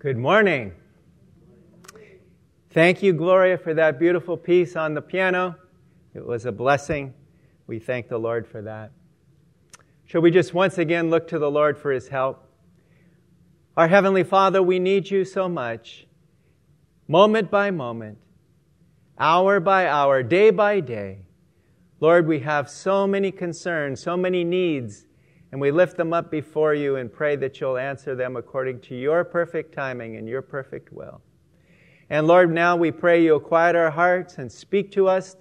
Good morning. Thank you, Gloria, for that beautiful piece on the piano. It was a blessing. We thank the Lord for that. Shall we just once again look to the Lord for his help? Our Heavenly Father, we need you so much, moment by moment, hour by hour, day by day. Lord, we have so many concerns, so many needs and we lift them up before you and pray that you'll answer them according to your perfect timing and your perfect will. And Lord, now we pray you'll quiet our hearts and speak to us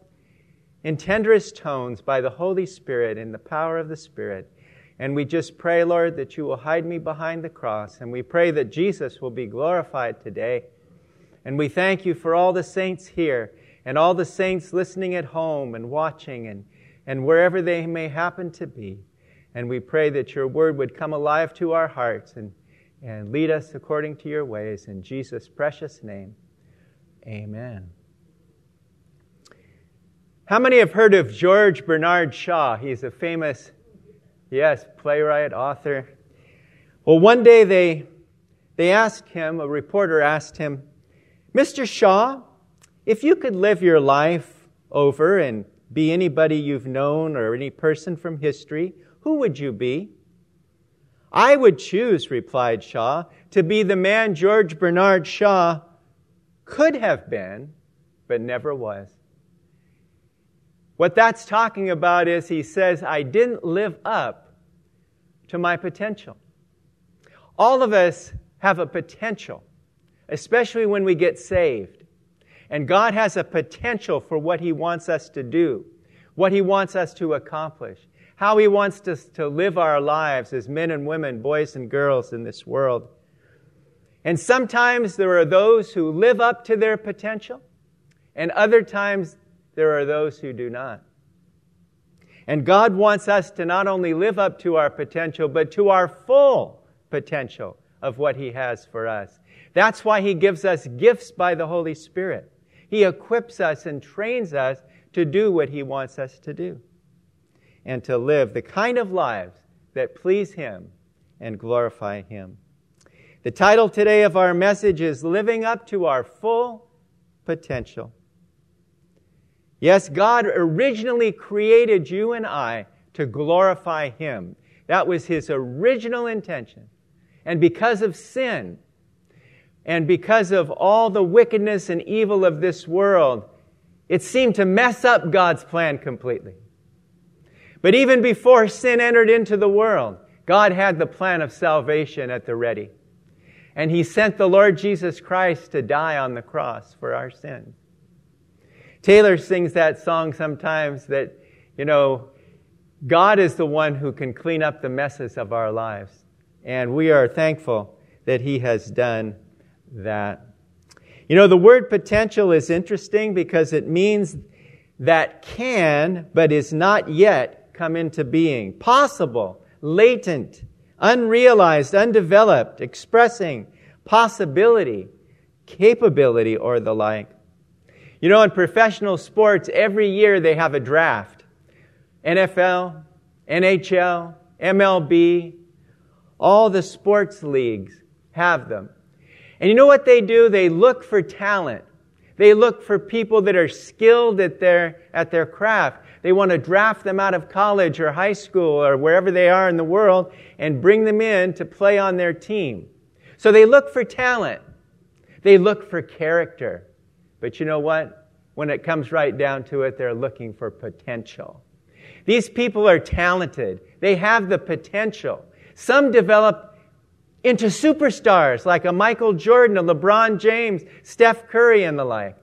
in tenderest tones by the Holy Spirit in the power of the Spirit. And we just pray, Lord, that you will hide me behind the cross. And we pray that Jesus will be glorified today. And we thank you for all the saints here and all the saints listening at home and watching and, and wherever they may happen to be. And we pray that your word would come alive to our hearts and, and lead us according to your ways. In Jesus' precious name, amen. How many have heard of George Bernard Shaw? He's a famous, yes, playwright, author. Well, one day they, they asked him, a reporter asked him, Mr. Shaw, if you could live your life over and be anybody you've known or any person from history, who would you be? I would choose, replied Shaw, to be the man George Bernard Shaw could have been, but never was. What that's talking about is he says, I didn't live up to my potential. All of us have a potential, especially when we get saved. And God has a potential for what He wants us to do, what He wants us to accomplish how He wants us to live our lives as men and women, boys and girls in this world. And sometimes there are those who live up to their potential, and other times there are those who do not. And God wants us to not only live up to our potential, but to our full potential of what He has for us. That's why He gives us gifts by the Holy Spirit. He equips us and trains us to do what He wants us to do and to live the kind of lives that please Him and glorify Him. The title today of our message is Living Up to Our Full Potential. Yes, God originally created you and I to glorify Him. That was His original intention. And because of sin, and because of all the wickedness and evil of this world, it seemed to mess up God's plan completely. But even before sin entered into the world, God had the plan of salvation at the ready. And He sent the Lord Jesus Christ to die on the cross for our sin. Taylor sings that song sometimes that, you know, God is the one who can clean up the messes of our lives. And we are thankful that He has done that. You know, the word potential is interesting because it means that can, but is not yet come into being. Possible, latent, unrealized, undeveloped, expressing possibility, capability, or the like. You know, in professional sports, every year they have a draft. NFL, NHL, MLB, all the sports leagues have them. And you know what they do? They look for talent. They look for people that are skilled at their, at their craft. They want to draft them out of college or high school or wherever they are in the world and bring them in to play on their team. So they look for talent. They look for character. But you know what? When it comes right down to it, they're looking for potential. These people are talented. They have the potential. Some develop into superstars like a Michael Jordan, a LeBron James, Steph Curry, and the like.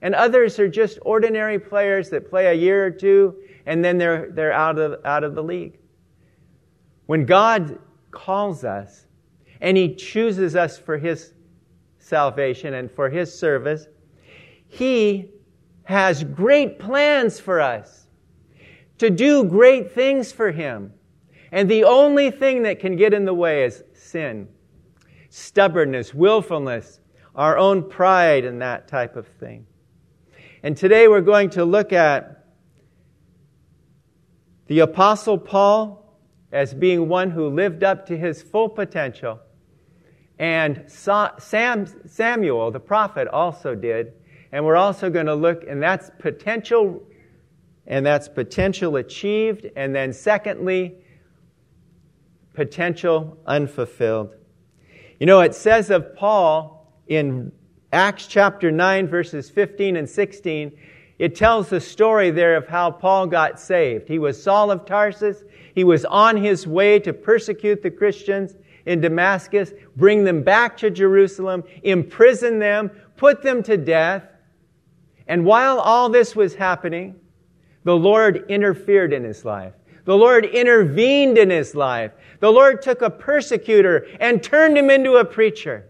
And others are just ordinary players that play a year or two and then they're, they're out, of, out of the league. When God calls us and He chooses us for His salvation and for His service, He has great plans for us to do great things for Him. And the only thing that can get in the way is sin, stubbornness, willfulness, our own pride, and that type of thing. And today we're going to look at the Apostle Paul as being one who lived up to his full potential And Sam, Samuel, the prophet, also did. And we're also going to look, and that's potential, and that's potential achieved. And then secondly, potential unfulfilled. You know, it says of Paul in Acts chapter 9, verses 15 and 16, it tells the story there of how Paul got saved. He was Saul of Tarsus. He was on his way to persecute the Christians in Damascus, bring them back to Jerusalem, imprison them, put them to death. And while all this was happening, the Lord interfered in his life. The Lord intervened in his life. The Lord took a persecutor and turned him into a preacher.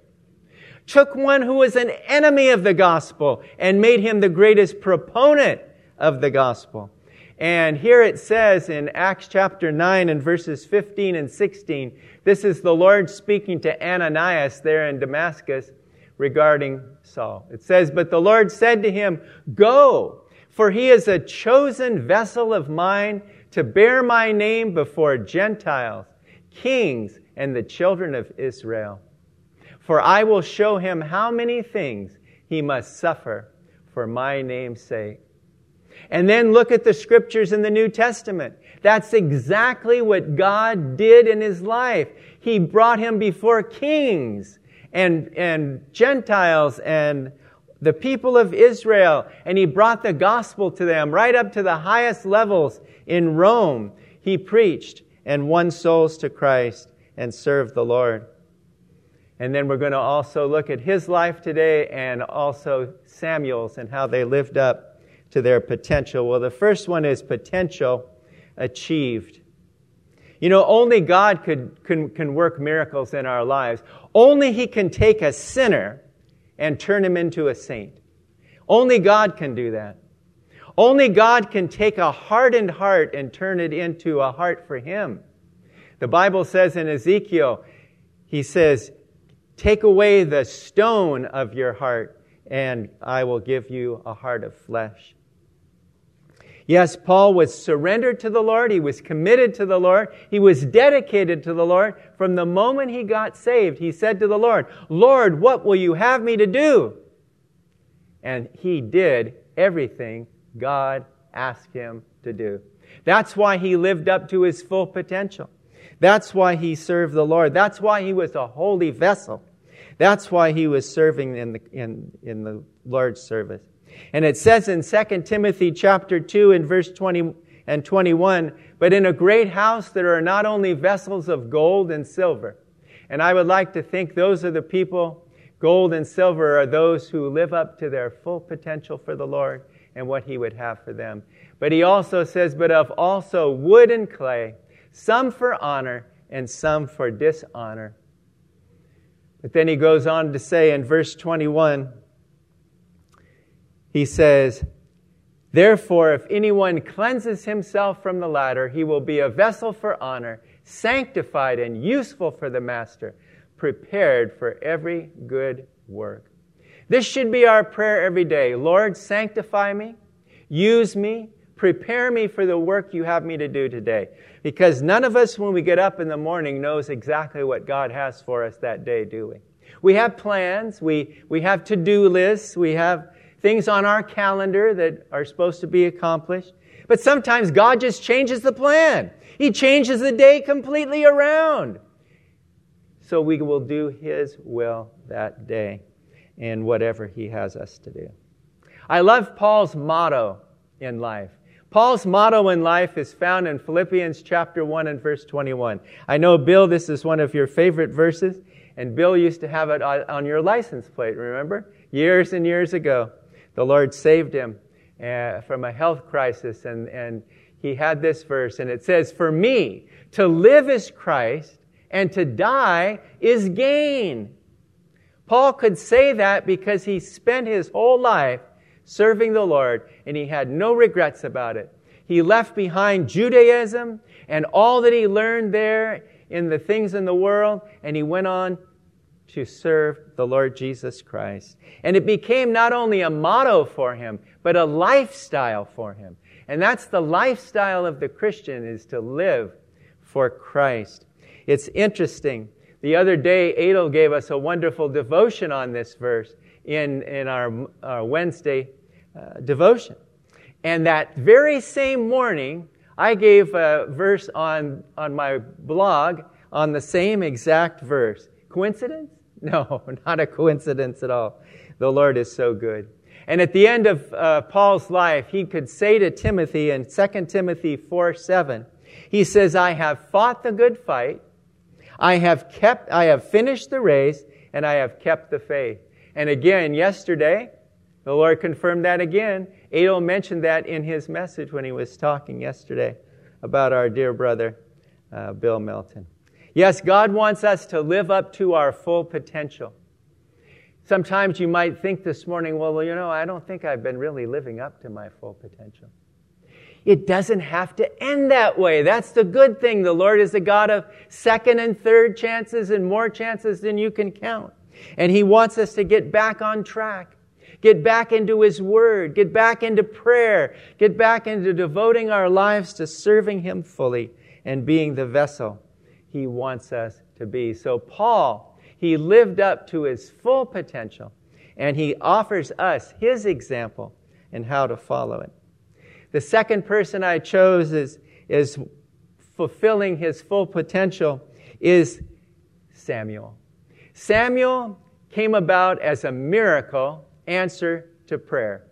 Took one who was an enemy of the gospel and made him the greatest proponent of the gospel. And here it says in Acts chapter 9 and verses 15 and 16, this is the Lord speaking to Ananias there in Damascus regarding Saul. It says, But the Lord said to him, Go, for he is a chosen vessel of mine to bear my name before Gentiles, kings, and the children of Israel. For I will show him how many things he must suffer for my name's sake. And then look at the scriptures in the New Testament. That's exactly what God did in his life. He brought him before kings and, and Gentiles and the people of Israel, and he brought the gospel to them right up to the highest levels in Rome. He preached and won souls to Christ and served the Lord. And then we're going to also look at his life today and also Samuel's and how they lived up to their potential. Well, the first one is potential achieved. You know, only God could, can, can work miracles in our lives. Only He can take a sinner and turn him into a saint. Only God can do that. Only God can take a hardened heart and turn it into a heart for Him. The Bible says in Ezekiel, He says, Take away the stone of your heart, and I will give you a heart of flesh. Yes, Paul was surrendered to the Lord. He was committed to the Lord. He was dedicated to the Lord. From the moment he got saved, he said to the Lord, Lord, what will you have me to do? And he did everything God asked him to do. That's why he lived up to his full potential. That's why he served the Lord. That's why he was a holy vessel. That's why he was serving in the, in, in the Lord's service. And it says in 2 Timothy chapter 2 in verse 20 and 21, but in a great house there are not only vessels of gold and silver. And I would like to think those are the people, gold and silver are those who live up to their full potential for the Lord and what he would have for them. But he also says, but of also wood and clay, some for honor and some for dishonor. But then he goes on to say in verse 21, he says, Therefore, if anyone cleanses himself from the latter, he will be a vessel for honor, sanctified and useful for the master, prepared for every good work. This should be our prayer every day. Lord, sanctify me, use me, prepare me for the work you have me to do today. Because none of us, when we get up in the morning, knows exactly what God has for us that day, do we? We have plans, we, we have to do lists, we have things on our calendar that are supposed to be accomplished. But sometimes God just changes the plan. He changes the day completely around. So we will do His will that day in whatever He has us to do. I love Paul's motto in life. Paul's motto in life is found in Philippians chapter 1 and verse 21. I know, Bill, this is one of your favorite verses, and Bill used to have it on your license plate, remember? Years and years ago the Lord saved him uh, from a health crisis, and, and he had this verse, and it says, For me, to live is Christ, and to die is gain. Paul could say that because he spent his whole life serving the Lord, and he had no regrets about it. He left behind Judaism and all that he learned there in the things in the world, and he went on to serve the Lord Jesus Christ. And it became not only a motto for him, but a lifestyle for him. And that's the lifestyle of the Christian is to live for Christ. It's interesting The other day, Adel gave us a wonderful devotion on this verse in, in our, our Wednesday uh, devotion. And that very same morning, I gave a verse on, on my blog on the same exact verse. Coincidence? No, not a coincidence at all. The Lord is so good. And at the end of uh, Paul's life, he could say to Timothy in 2 Timothy 4 7, he says, I have fought the good fight, I have kept, I have finished the race, and I have kept the faith. And again, yesterday, the Lord confirmed that again. Adel mentioned that in his message when he was talking yesterday about our dear brother, uh, Bill Melton. Yes, God wants us to live up to our full potential. Sometimes you might think this morning, well, you know, I don't think I've been really living up to my full potential. It doesn't have to end that way. That's the good thing. The Lord is a God of second and third chances and more chances than you can count. And He wants us to get back on track. Get back into His Word. Get back into prayer. Get back into devoting our lives to serving Him fully and being the vessel He wants us to be. So, Paul, he lived up to his full potential, and he offers us his example and how to follow it. The second person I chose is, is fulfilling his full potential is Samuel. Samuel came about as a miracle answer to prayer.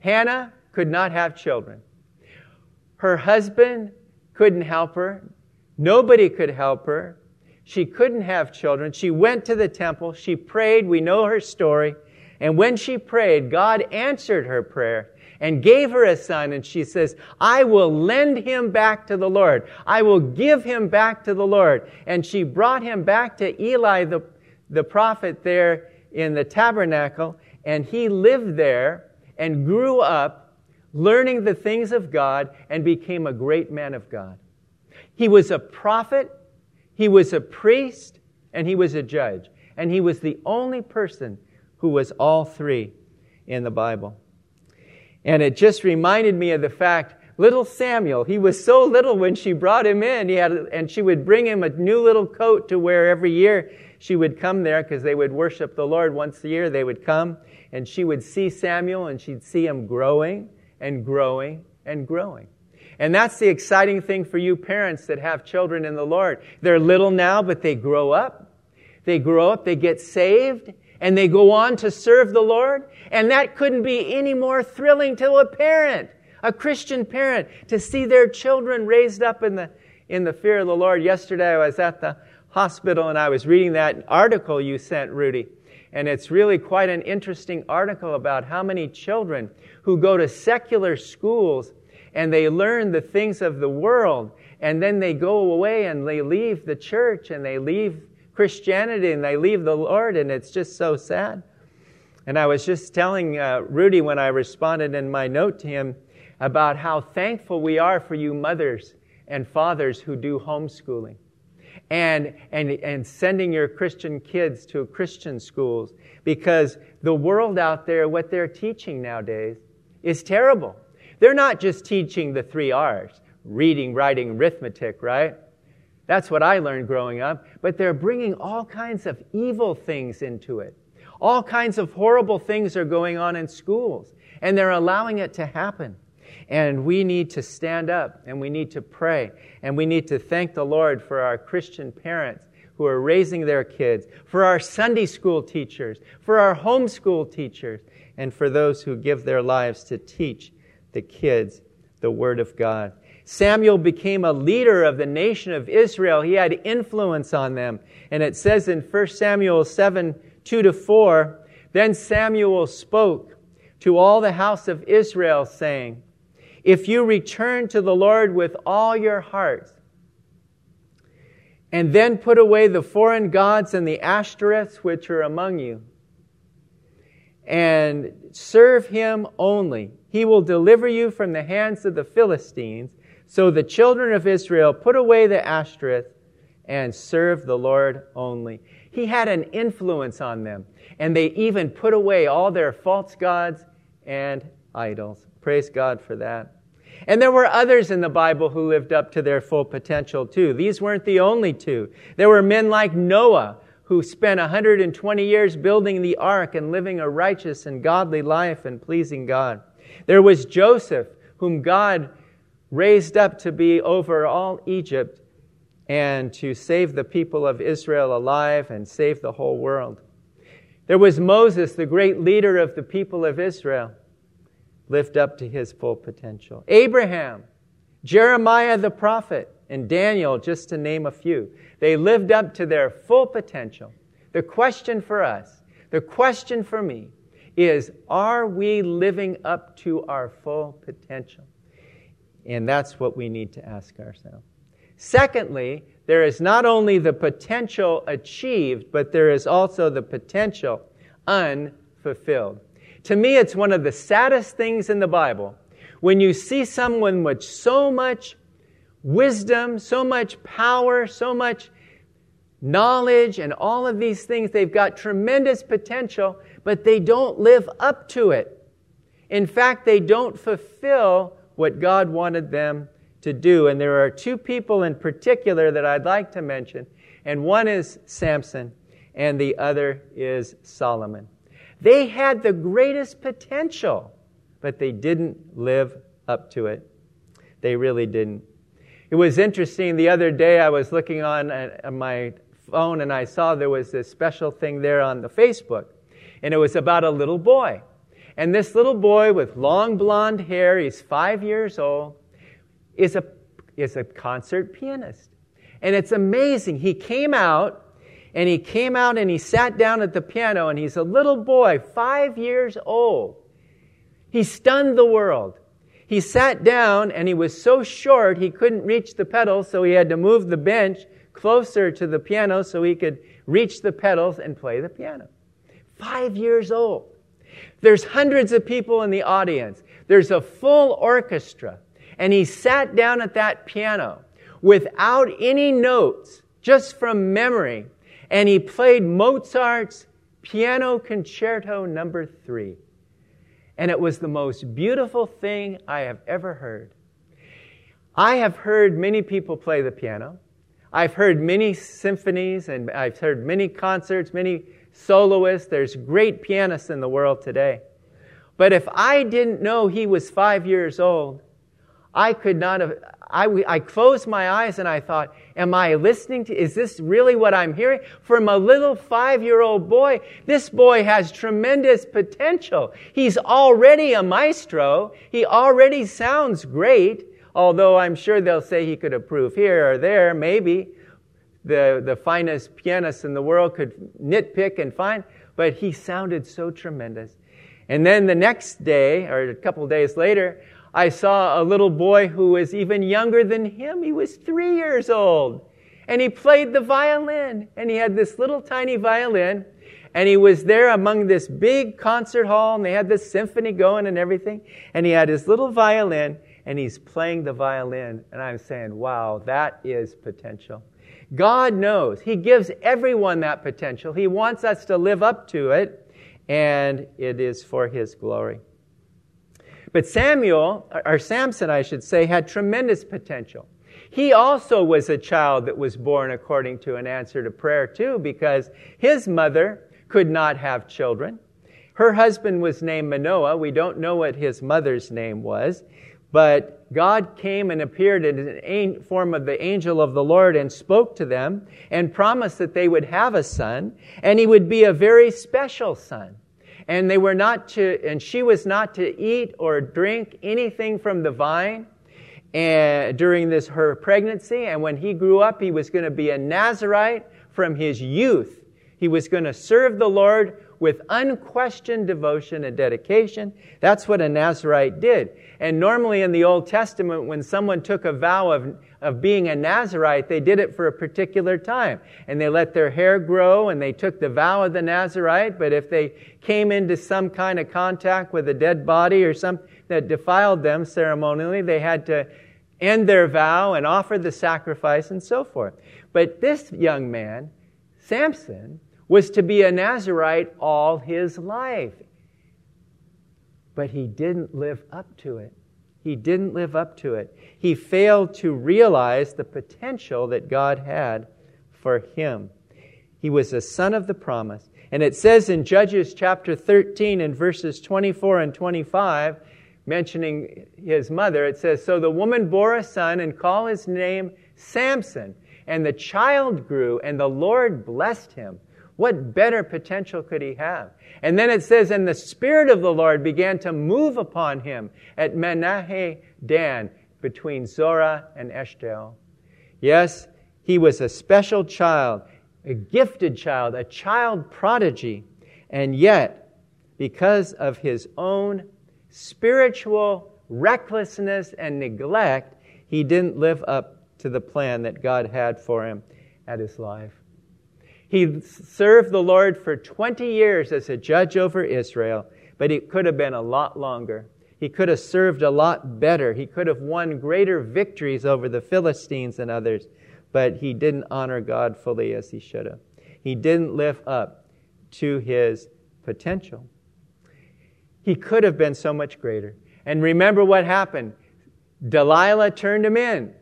Hannah could not have children. Her husband couldn't help her. Nobody could help her. She couldn't have children. She went to the temple. She prayed. We know her story. And when she prayed, God answered her prayer and gave her a son. And she says, I will lend him back to the Lord. I will give him back to the Lord. And she brought him back to Eli, the the prophet there in the tabernacle, and he lived there and grew up learning the things of God and became a great man of God. He was a prophet, he was a priest, and he was a judge. And he was the only person who was all three in the Bible. And it just reminded me of the fact little Samuel, he was so little when she brought him in, he had, and she would bring him a new little coat to wear every year she would come there because they would worship the Lord once a year. They would come and she would see Samuel and she'd see him growing and growing and growing. And that's the exciting thing for you parents that have children in the Lord. They're little now, but they grow up. They grow up, they get saved, and they go on to serve the Lord. And that couldn't be any more thrilling to a parent, a Christian parent, to see their children raised up in the, in the fear of the Lord. Yesterday I was at the hospital and I was reading that article you sent, Rudy. And it's really quite an interesting article about how many children who go to secular schools and they learn the things of the world and then they go away and they leave the church and they leave Christianity and they leave the Lord and it's just so sad. And I was just telling uh, Rudy when I responded in my note to him about how thankful we are for you mothers and fathers who do homeschooling and, and, and sending your Christian kids to Christian schools because the world out there, what they're teaching nowadays, is terrible. They're not just teaching the three R's reading, writing, arithmetic, right? That's what I learned growing up. But they're bringing all kinds of evil things into it. All kinds of horrible things are going on in schools, and they're allowing it to happen. And we need to stand up and we need to pray and we need to thank the Lord for our Christian parents who are raising their kids, for our Sunday school teachers, for our homeschool teachers, and for those who give their lives to teach the kids the Word of God. Samuel became a leader of the nation of Israel. He had influence on them. And it says in 1 Samuel 7 2 to 4, Then Samuel spoke to all the house of Israel, saying, if you return to the Lord with all your heart, and then put away the foreign gods and the Ashtoreths which are among you, and serve him only, he will deliver you from the hands of the Philistines. So the children of Israel put away the Ashtoreth and served the Lord only. He had an influence on them, and they even put away all their false gods and idols. Praise God for that. And there were others in the Bible who lived up to their full potential too. These weren't the only two. There were men like Noah who spent 120 years building the ark and living a righteous and godly life and pleasing God. There was Joseph, whom God raised up to be over all Egypt and to save the people of Israel alive and save the whole world. There was Moses, the great leader of the people of Israel lived up to his full potential. Abraham, Jeremiah the prophet, and Daniel, just to name a few, they lived up to their full potential. The question for us, the question for me, is are we living up to our full potential? And that's what we need to ask ourselves. Secondly, there is not only the potential achieved, but there is also the potential unfulfilled. To me, it's one of the saddest things in the Bible when you see someone with so much wisdom, so much power, so much knowledge, and all of these things. They've got tremendous potential, but they don't live up to it. In fact, they don't fulfill what God wanted them to do. And there are two people in particular that I'd like to mention, and one is Samson, and the other is Solomon. They had the greatest potential, but they didn't live up to it. They really didn't. It was interesting. The other day, I was looking on uh, my phone and I saw there was this special thing there on the Facebook, and it was about a little boy. And this little boy with long blonde hair, he's five years old, is a, is a concert pianist. And it's amazing. He came out and he came out and he sat down at the piano, and he's a little boy, five years old. He stunned the world. He sat down and he was so short he couldn't reach the pedals, so he had to move the bench closer to the piano so he could reach the pedals and play the piano. Five years old. There's hundreds of people in the audience. There's a full orchestra. And he sat down at that piano without any notes, just from memory, and he played Mozart's Piano Concerto Number no. 3. And it was the most beautiful thing I have ever heard. I have heard many people play the piano. I've heard many symphonies and I've heard many concerts, many soloists. There's great pianists in the world today. But if I didn't know he was five years old, I could not have, I, I closed my eyes and I thought, Am I listening to, is this really what I'm hearing? From a little five year old boy, this boy has tremendous potential. He's already a maestro. He already sounds great, although I'm sure they'll say he could improve here or there, maybe. The, the finest pianist in the world could nitpick and find, but he sounded so tremendous. And then the next day, or a couple days later, I saw a little boy who was even younger than him. He was three years old. And he played the violin. And he had this little tiny violin. And he was there among this big concert hall. And they had this symphony going and everything. And he had his little violin. And he's playing the violin. And I'm saying, wow, that is potential. God knows. He gives everyone that potential. He wants us to live up to it. And it is for His glory. But Samuel, or Samson, I should say, had tremendous potential. He also was a child that was born according to an answer to prayer, too, because his mother could not have children. Her husband was named Manoah. We don't know what his mother's name was, but God came and appeared in the form of the angel of the Lord and spoke to them and promised that they would have a son, and he would be a very special son and they were not to, and she was not to eat or drink anything from the vine and, during this her pregnancy. And when he grew up, he was going to be a Nazarite from his youth. He was going to serve the Lord with unquestioned devotion and dedication. That's what a Nazarite did. And normally in the Old Testament, when someone took a vow of of being a Nazarite, they did it for a particular time. And they let their hair grow and they took the vow of the Nazarite. But if they came into some kind of contact with a dead body or something that defiled them ceremonially, they had to end their vow and offer the sacrifice and so forth. But this young man, Samson, was to be a Nazarite all his life. But he didn't live up to it. He didn't live up to it. He failed to realize the potential that God had for him. He was a son of the promise. And it says in Judges chapter 13 and verses 24 and 25, mentioning his mother, it says, So the woman bore a son and called his name Samson. And the child grew, and the Lord blessed him. What better potential could he have? And then it says, And the Spirit of the Lord began to move upon him at Mahaneh Dan between Zorah and Eshtaol. Yes, he was a special child, a gifted child, a child prodigy. And yet, because of his own spiritual recklessness and neglect, he didn't live up to the plan that God had for him at his life. He served the Lord for 20 years as a judge over Israel, but it could have been a lot longer. He could have served a lot better. He could have won greater victories over the Philistines and others, but he didn't honor God fully as he should have. He didn't live up to his potential. He could have been so much greater. And remember what happened. Delilah turned him in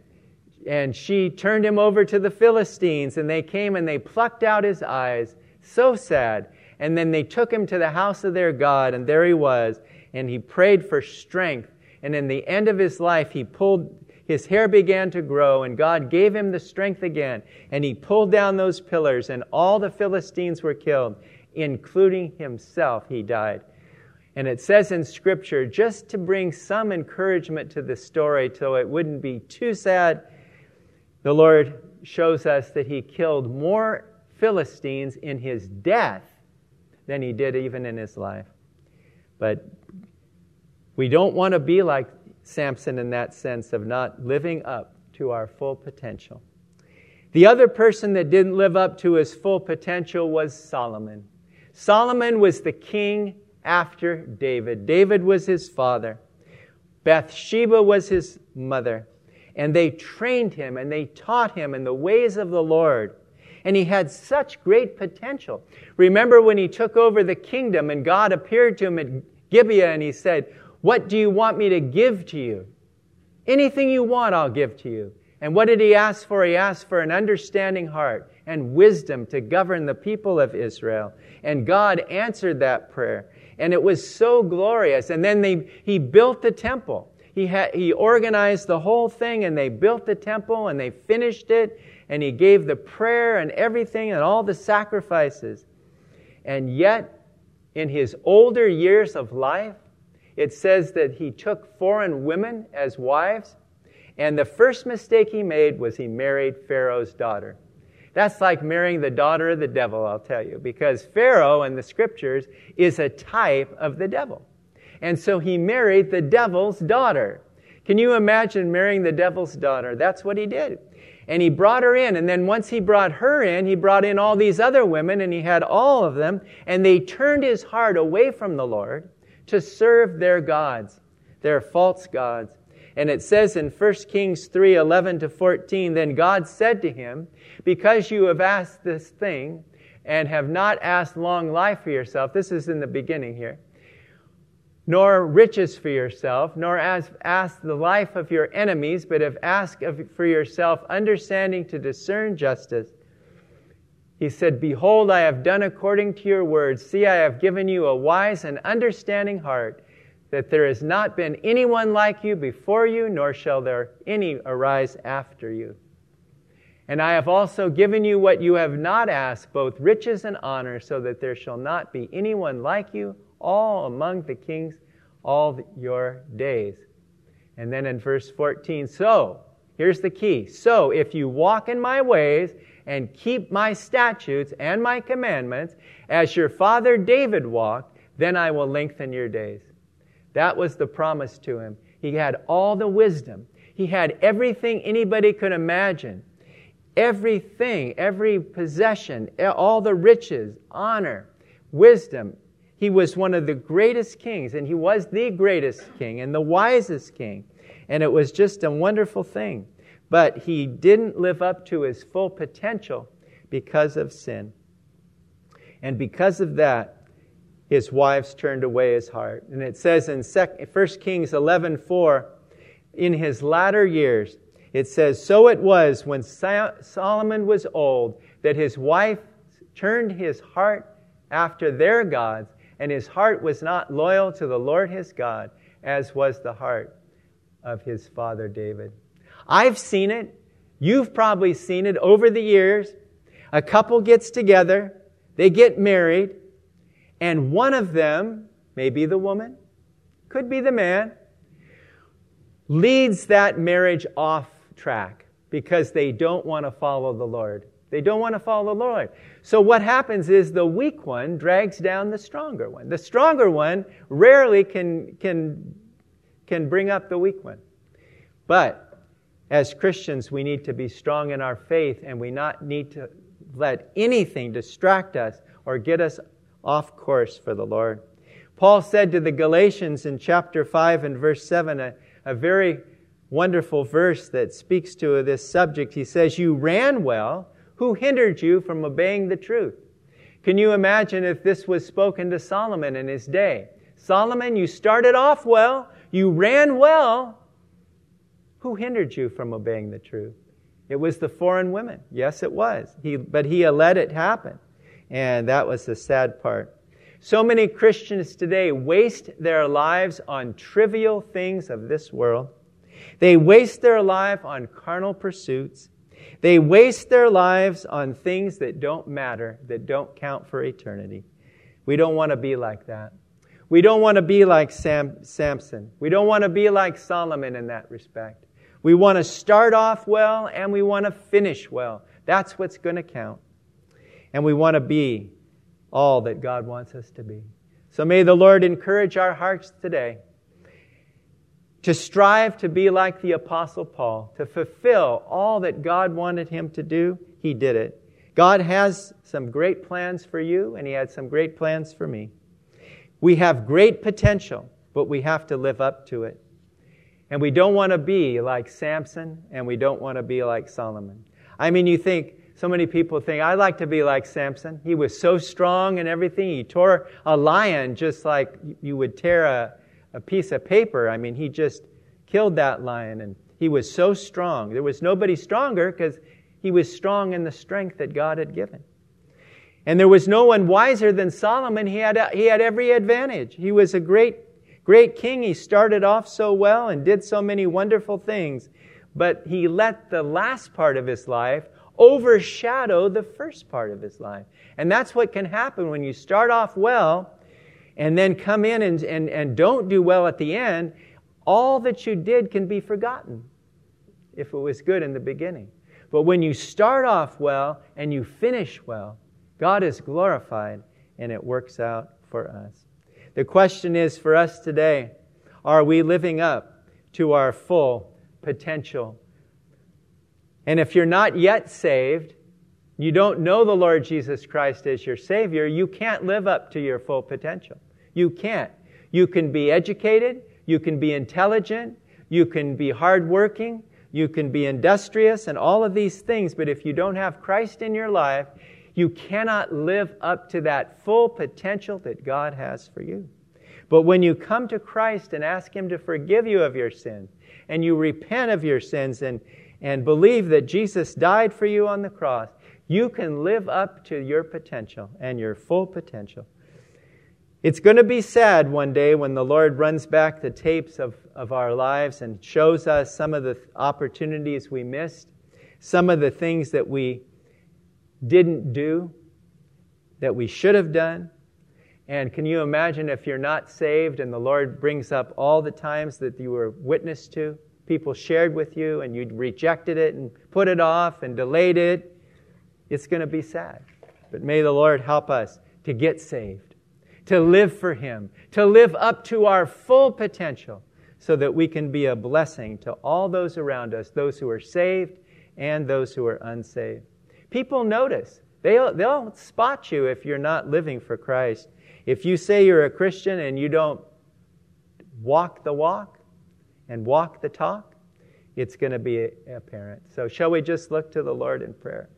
and she turned him over to the Philistines, and they came and they plucked out his eyes. So sad. And then they took him to the house of their God, and there he was, and he prayed for strength. And in the end of his life, he pulled, his hair began to grow, and God gave him the strength again. And he pulled down those pillars, and all the Philistines were killed, including himself. He died. And it says in Scripture, just to bring some encouragement to the story so it wouldn't be too sad the Lord shows us that he killed more Philistines in his death than he did even in his life. But we don't want to be like Samson in that sense of not living up to our full potential. The other person that didn't live up to his full potential was Solomon. Solomon was the king after David. David was his father. Bathsheba was his mother and they trained him and they taught him in the ways of the Lord. And he had such great potential. Remember when he took over the kingdom and God appeared to him at Gibeah and he said, What do you want me to give to you? Anything you want, I'll give to you. And what did he ask for? He asked for an understanding heart and wisdom to govern the people of Israel. And God answered that prayer. And it was so glorious. And then they, he built the temple. He, he organized the whole thing and they built the temple and they finished it and he gave the prayer and everything and all the sacrifices. And yet, in his older years of life, it says that he took foreign women as wives. And the first mistake he made was he married Pharaoh's daughter. That's like marrying the daughter of the devil, I'll tell you, because Pharaoh in the scriptures is a type of the devil. And so he married the devil's daughter. Can you imagine marrying the devil's daughter? That's what he did. And he brought her in. And then once he brought her in, he brought in all these other women, and he had all of them. And they turned his heart away from the Lord to serve their gods, their false gods. And it says in 1 Kings 3 11 to 14, Then God said to him, Because you have asked this thing and have not asked long life for yourself, this is in the beginning here nor riches for yourself, nor ask, ask the life of your enemies, but have asked for yourself understanding to discern justice. He said, Behold, I have done according to your words. See, I have given you a wise and understanding heart, that there has not been anyone like you before you, nor shall there any arise after you. And I have also given you what you have not asked, both riches and honor, so that there shall not be anyone like you all among the kings all your days. And then in verse 14, so, here's the key. So, if you walk in my ways and keep my statutes and my commandments, as your father David walked, then I will lengthen your days. That was the promise to him. He had all the wisdom, he had everything anybody could imagine. Everything, every possession, all the riches, honor, wisdom, he was one of the greatest kings, and he was the greatest king and the wisest king. And it was just a wonderful thing. But he didn't live up to his full potential because of sin. And because of that, his wives turned away his heart. And it says in 1 Kings 11 4, in his latter years, it says, So it was when Solomon was old that his wife turned his heart after their gods, and his heart was not loyal to the Lord his God, as was the heart of his father David. I've seen it. You've probably seen it over the years. A couple gets together, they get married, and one of them, maybe the woman, could be the man, leads that marriage off track because they don't want to follow the Lord. They don't want to follow the Lord. So what happens is the weak one drags down the stronger one. The stronger one rarely can, can, can bring up the weak one. But as Christians, we need to be strong in our faith and we not need to let anything distract us or get us off course for the Lord. Paul said to the Galatians in chapter 5 and verse 7, a, a very wonderful verse that speaks to this subject. He says, You ran well. Who hindered you from obeying the truth? Can you imagine if this was spoken to Solomon in his day? Solomon, you started off well, you ran well. Who hindered you from obeying the truth? It was the foreign women. Yes, it was. He, but he let it happen. And that was the sad part. So many Christians today waste their lives on trivial things of this world. They waste their life on carnal pursuits. They waste their lives on things that don't matter, that don't count for eternity. We don't want to be like that. We don't want to be like Sam, Samson. We don't want to be like Solomon in that respect. We want to start off well and we want to finish well. That's what's going to count. And we want to be all that God wants us to be. So may the Lord encourage our hearts today to strive to be like the Apostle Paul, to fulfill all that God wanted him to do. He did it. God has some great plans for you, and He had some great plans for me. We have great potential, but we have to live up to it. And we don't want to be like Samson, and we don't want to be like Solomon. I mean, you think, so many people think, I'd like to be like Samson. He was so strong and everything. He tore a lion just like you would tear a, a piece of paper. I mean, he just killed that lion, and he was so strong. There was nobody stronger because he was strong in the strength that God had given. And there was no one wiser than Solomon. He had, he had every advantage. He was a great Great king, he started off so well and did so many wonderful things, but he let the last part of his life overshadow the first part of his life. And that's what can happen when you start off well and then come in and, and, and don't do well at the end. All that you did can be forgotten if it was good in the beginning. But when you start off well and you finish well, God is glorified and it works out for us. The question is for us today are we living up to our full potential? And if you're not yet saved, you don't know the Lord Jesus Christ as your Savior, you can't live up to your full potential. You can't. You can be educated, you can be intelligent, you can be hardworking, you can be industrious, and all of these things, but if you don't have Christ in your life, you cannot live up to that full potential that God has for you. But when you come to Christ and ask Him to forgive you of your sin, and you repent of your sins and, and believe that Jesus died for you on the cross, you can live up to your potential and your full potential. It's going to be sad one day when the Lord runs back the tapes of, of our lives and shows us some of the opportunities we missed, some of the things that we didn't do that we should have done. And can you imagine if you're not saved and the Lord brings up all the times that you were witness to? People shared with you and you rejected it and put it off and delayed it. It's going to be sad. But may the Lord help us to get saved, to live for Him, to live up to our full potential so that we can be a blessing to all those around us, those who are saved and those who are unsaved. People notice. They'll, they'll spot you if you're not living for Christ. If you say you're a Christian and you don't walk the walk and walk the talk, it's going to be apparent. So, shall we just look to the Lord in prayer?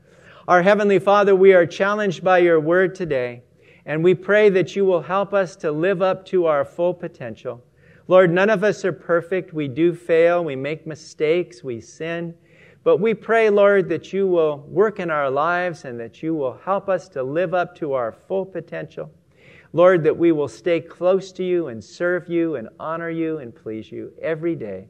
Our Heavenly Father, we are challenged by your word today, and we pray that you will help us to live up to our full potential. Lord, none of us are perfect. We do fail. We make mistakes. We sin. But we pray, Lord, that you will work in our lives and that you will help us to live up to our full potential. Lord, that we will stay close to you and serve you and honor you and please you every day.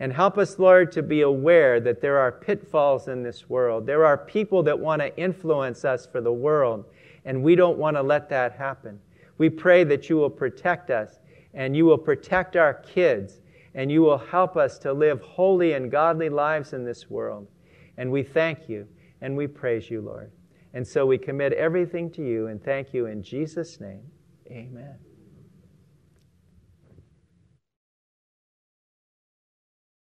And help us, Lord, to be aware that there are pitfalls in this world. There are people that want to influence us for the world, and we don't want to let that happen. We pray that you will protect us and you will protect our kids and you will help us to live holy and godly lives in this world. And we thank you and we praise you, Lord. And so we commit everything to you and thank you in Jesus' name. Amen.